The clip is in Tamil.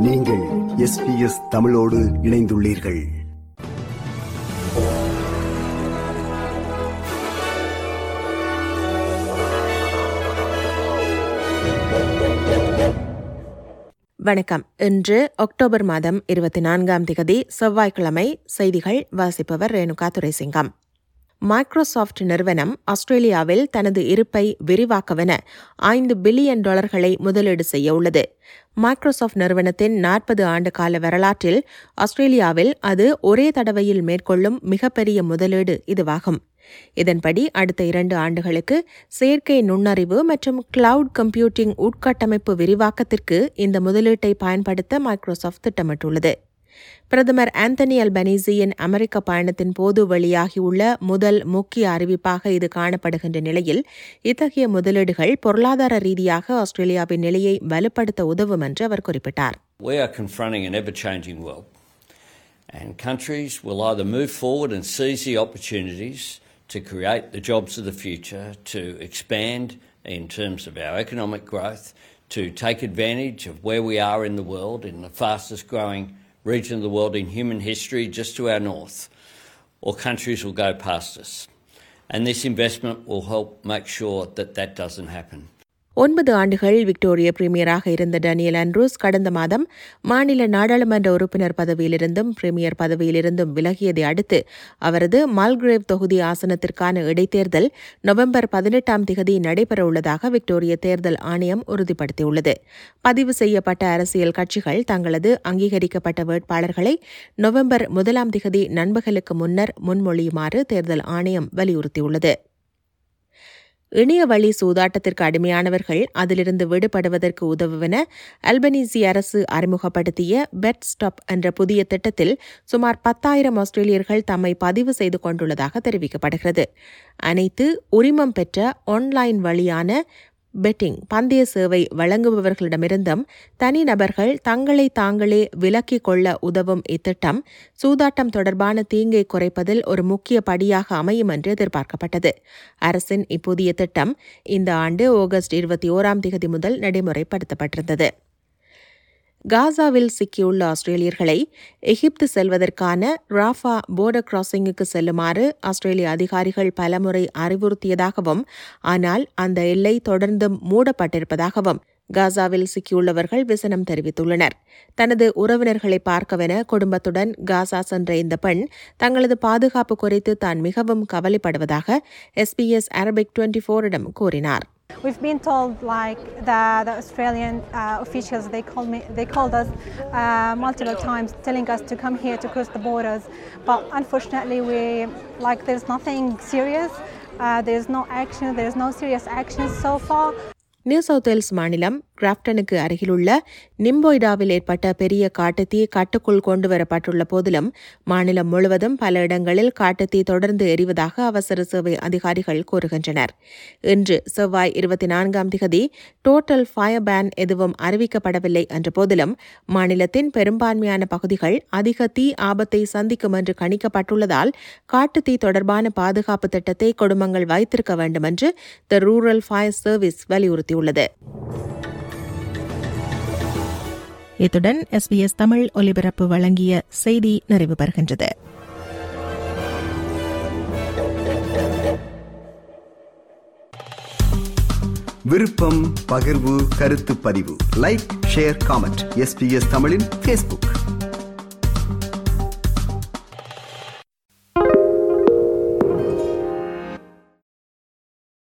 நீங்கள் எஸ்பிஎஸ் தமிழோடு இணைந்துள்ளீர்கள். வணக்கம். இன்று அக்டோபர் மாதம் இருபத்தி நான்காம் திகதி செவ்வாய்க்கிழமை செய்திகள் வாசிப்பவர் ரேணுகா துரைசிங்கம். மைக்ரோசாஃப்ட் நிறுவனம் ஆஸ்திரேலியாவில் தனது இருப்பை விரிவாக்கவென ஐந்து பில்லியன் டாலர்களை முதலீடு செய்ய உள்ளது மைக்ரோசாஃப்ட் நிறுவனத்தின் நாற்பது ஆண்டு கால வரலாற்றில் ஆஸ்திரேலியாவில் அது ஒரே தடவையில் மேற்கொள்ளும் மிகப்பெரிய முதலீடு இதுவாகும். இதன்படி அடுத்த இரண்டு ஆண்டுகளுக்கு செயற்கை நுண்ணறிவு மற்றும் கிளவுட் கம்ப்யூட்டிங் உட்கட்டமைப்பு விரிவாக்கத்திற்கு இந்த முதலீட்டை பயன்படுத்த மைக்ரோசாஃப்ட் திட்டமிட்டுள்ளது. பிரதமர் ஆந்தனி அல்பனீசியின் அமெரிக்க பயணத்தின் போது வெளியாகியுள்ள முதல் முக்கிய அறிவிப்பாக இது காணப்படுகின்ற நிலையில் இத்தகைய முதலீடுகள் பொருளாதார ரீதியாக ஆஸ்திரேலியாவின் நிலையை வலுப்படுத்த உதவும் என்று அவர் குறிப்பிட்டார் We are confronting an ever changing world, and countries will either move forward and seize the opportunities to create the jobs of the future, to expand in terms of our economic growth, to take advantage of where we are in the world, in the fastest growing region of the world in human history, just to our north, or countries will go past us. And this investment will help make sure that that doesn't happen. ஒன்பது ஆண்டுகள் விக்டோரிய பிரீமியராக இருந்த டேனியல் ஆண்ட்ரூஸ் கடந்த மாதம் மாநில நாடாளுமன்ற உறுப்பினர் பதவியிலிருந்தும் பிரீமியர் பதவியிலிருந்தும் விலகியதை அடுத்து அவரது மால்கிரேவ் தொகுதி ஆசனத்திற்கான இடைத்தேர்தல் நவம்பர் பதினெட்டாம் திகதி நடைபெறவுள்ளதாக விக்டோரிய தேர்தல் ஆணையம் உறுதிப்படுத்தியுள்ளது. பதிவு செய்யப்பட்ட அரசியல் கட்சிகள் தங்களது அங்கீகரிக்கப்பட்ட வேட்பாளர்களை நவம்பர் முதலாம் திகதி நண்பகலுக்கு முன்னர் முன்மொழியுமாறு தேர்தல் ஆணையம் வலியுறுத்தியுள்ளது. இணைய வழி சூதாட்டத்திற்கு அடிமையானவர்கள் அதிலிருந்து விடுபடுவதற்கு உதவுவன அல்பனீசி அரசு அறிமுகப்படுத்திய பெட் ஸ்டாப் என்ற புதிய திட்டத்தில் சுமார் பத்தாயிரம் ஆஸ்திரேலியர்கள் தம்மை பதிவு செய்து கொண்டுள்ளதாக தெரிவிக்கப்படுகிறது. அனைத்து உரிமம் பெற்ற ஆன்லைன் வழியான பெட்டிங் பந்தய சேவை வழங்குபவர்களிடமிருந்தும் தனிநபர்கள் தங்களை தாங்களே விலக்கிக் கொள்ள உதவும் இத்திட்டம் சூதாட்டம் தொடர்பான தீங்கை குறைப்பதில் ஒரு முக்கிய படியாக அமையும் என்று எதிர்பார்க்கப்பட்டது. அரசின் இப்புதிய திட்டம் இந்த ஆண்டு ஆகஸ்ட் இருபத்தி ஓராம் தேதி முதல் நடைமுறைப்படுத்தப்பட்டிருந்தது. காசாவில் சிக்கியுள்ள ஆஸ்திரேலியர்களை எகிப்து செல்வதற்கான ராஃபா போர்டர் கிராசிங்குக்கு செல்லுமாறு ஆஸ்திரேலிய அதிகாரிகள் பலமுறை அறிவுறுத்தியதாகவும் ஆனால் அந்த எல்லை தொடர்ந்தும் மூடப்பட்டிருப்பதாகவும் காசாவில் சிக்கியுள்ளவர்கள் விசனம் தெரிவித்துள்ளனர். தனது உறவினர்களை பார்க்கவென குடும்பத்துடன் காசா சென்ற இந்த பெண் தங்களது பாதுகாப்பு குறித்து தான் மிகவும் கவலைப்படுவதாக எஸ்பிஎஸ் அரபிக் டுவெண்டி ஃபோரிடம் கூறினார். We've been told like the, the Australian uh, officials they called me they called us uh, multiple times telling us to come here to cross the borders, but unfortunately we like there's nothing serious. Uh, there's no action. There's no serious action so far. New South Wales, Manilam. கிராப்டனுக்கு அருகிலுள்ள நிம்போய்டாவில் ஏற்பட்ட பெரிய காட்டுத்தீ கட்டுக்குள் கொண்டுவரப்பட்டுள்ள போதிலும் மாநிலம் முழுவதும் பல இடங்களில் காட்டுத்தீ தொடர்ந்து எரிவதாக அவசர சேவை அதிகாரிகள் கூறுகின்றனர். இன்று செவ்வாய் இருபத்தி நான்காம் திகதி டோட்டல் ஃபயர் பேன் எதுவும் அறிவிக்கப்படவில்லை என்ற போதிலும் மாநிலத்தின் பெரும்பான்மையான பகுதிகள் அதிக தீ ஆபத்தை சந்திக்கும் என்று கணிக்கப்பட்டுள்ளதால் காட்டுத்தீ தொடர்பான பாதுகாப்பு திட்டத்தை குடும்பங்கள் வைத்திருக்க வேண்டும் என்று த ரூரல் ஃபயர் சர்வீஸ் வலியுறுத்தியுள்ளது. இத்துடன் எஸ்பிஎஸ் தமிழ் ஒலிபரப்பு வழங்கிய செய்தி நிறைவு பெறுகின்றது. விருப்பம் பகிர்வு கருத்து பதிவு. லைக் ஷேர் காமெண்ட் எஸ்பிஎஸ் தமிழின் பேஸ்புக்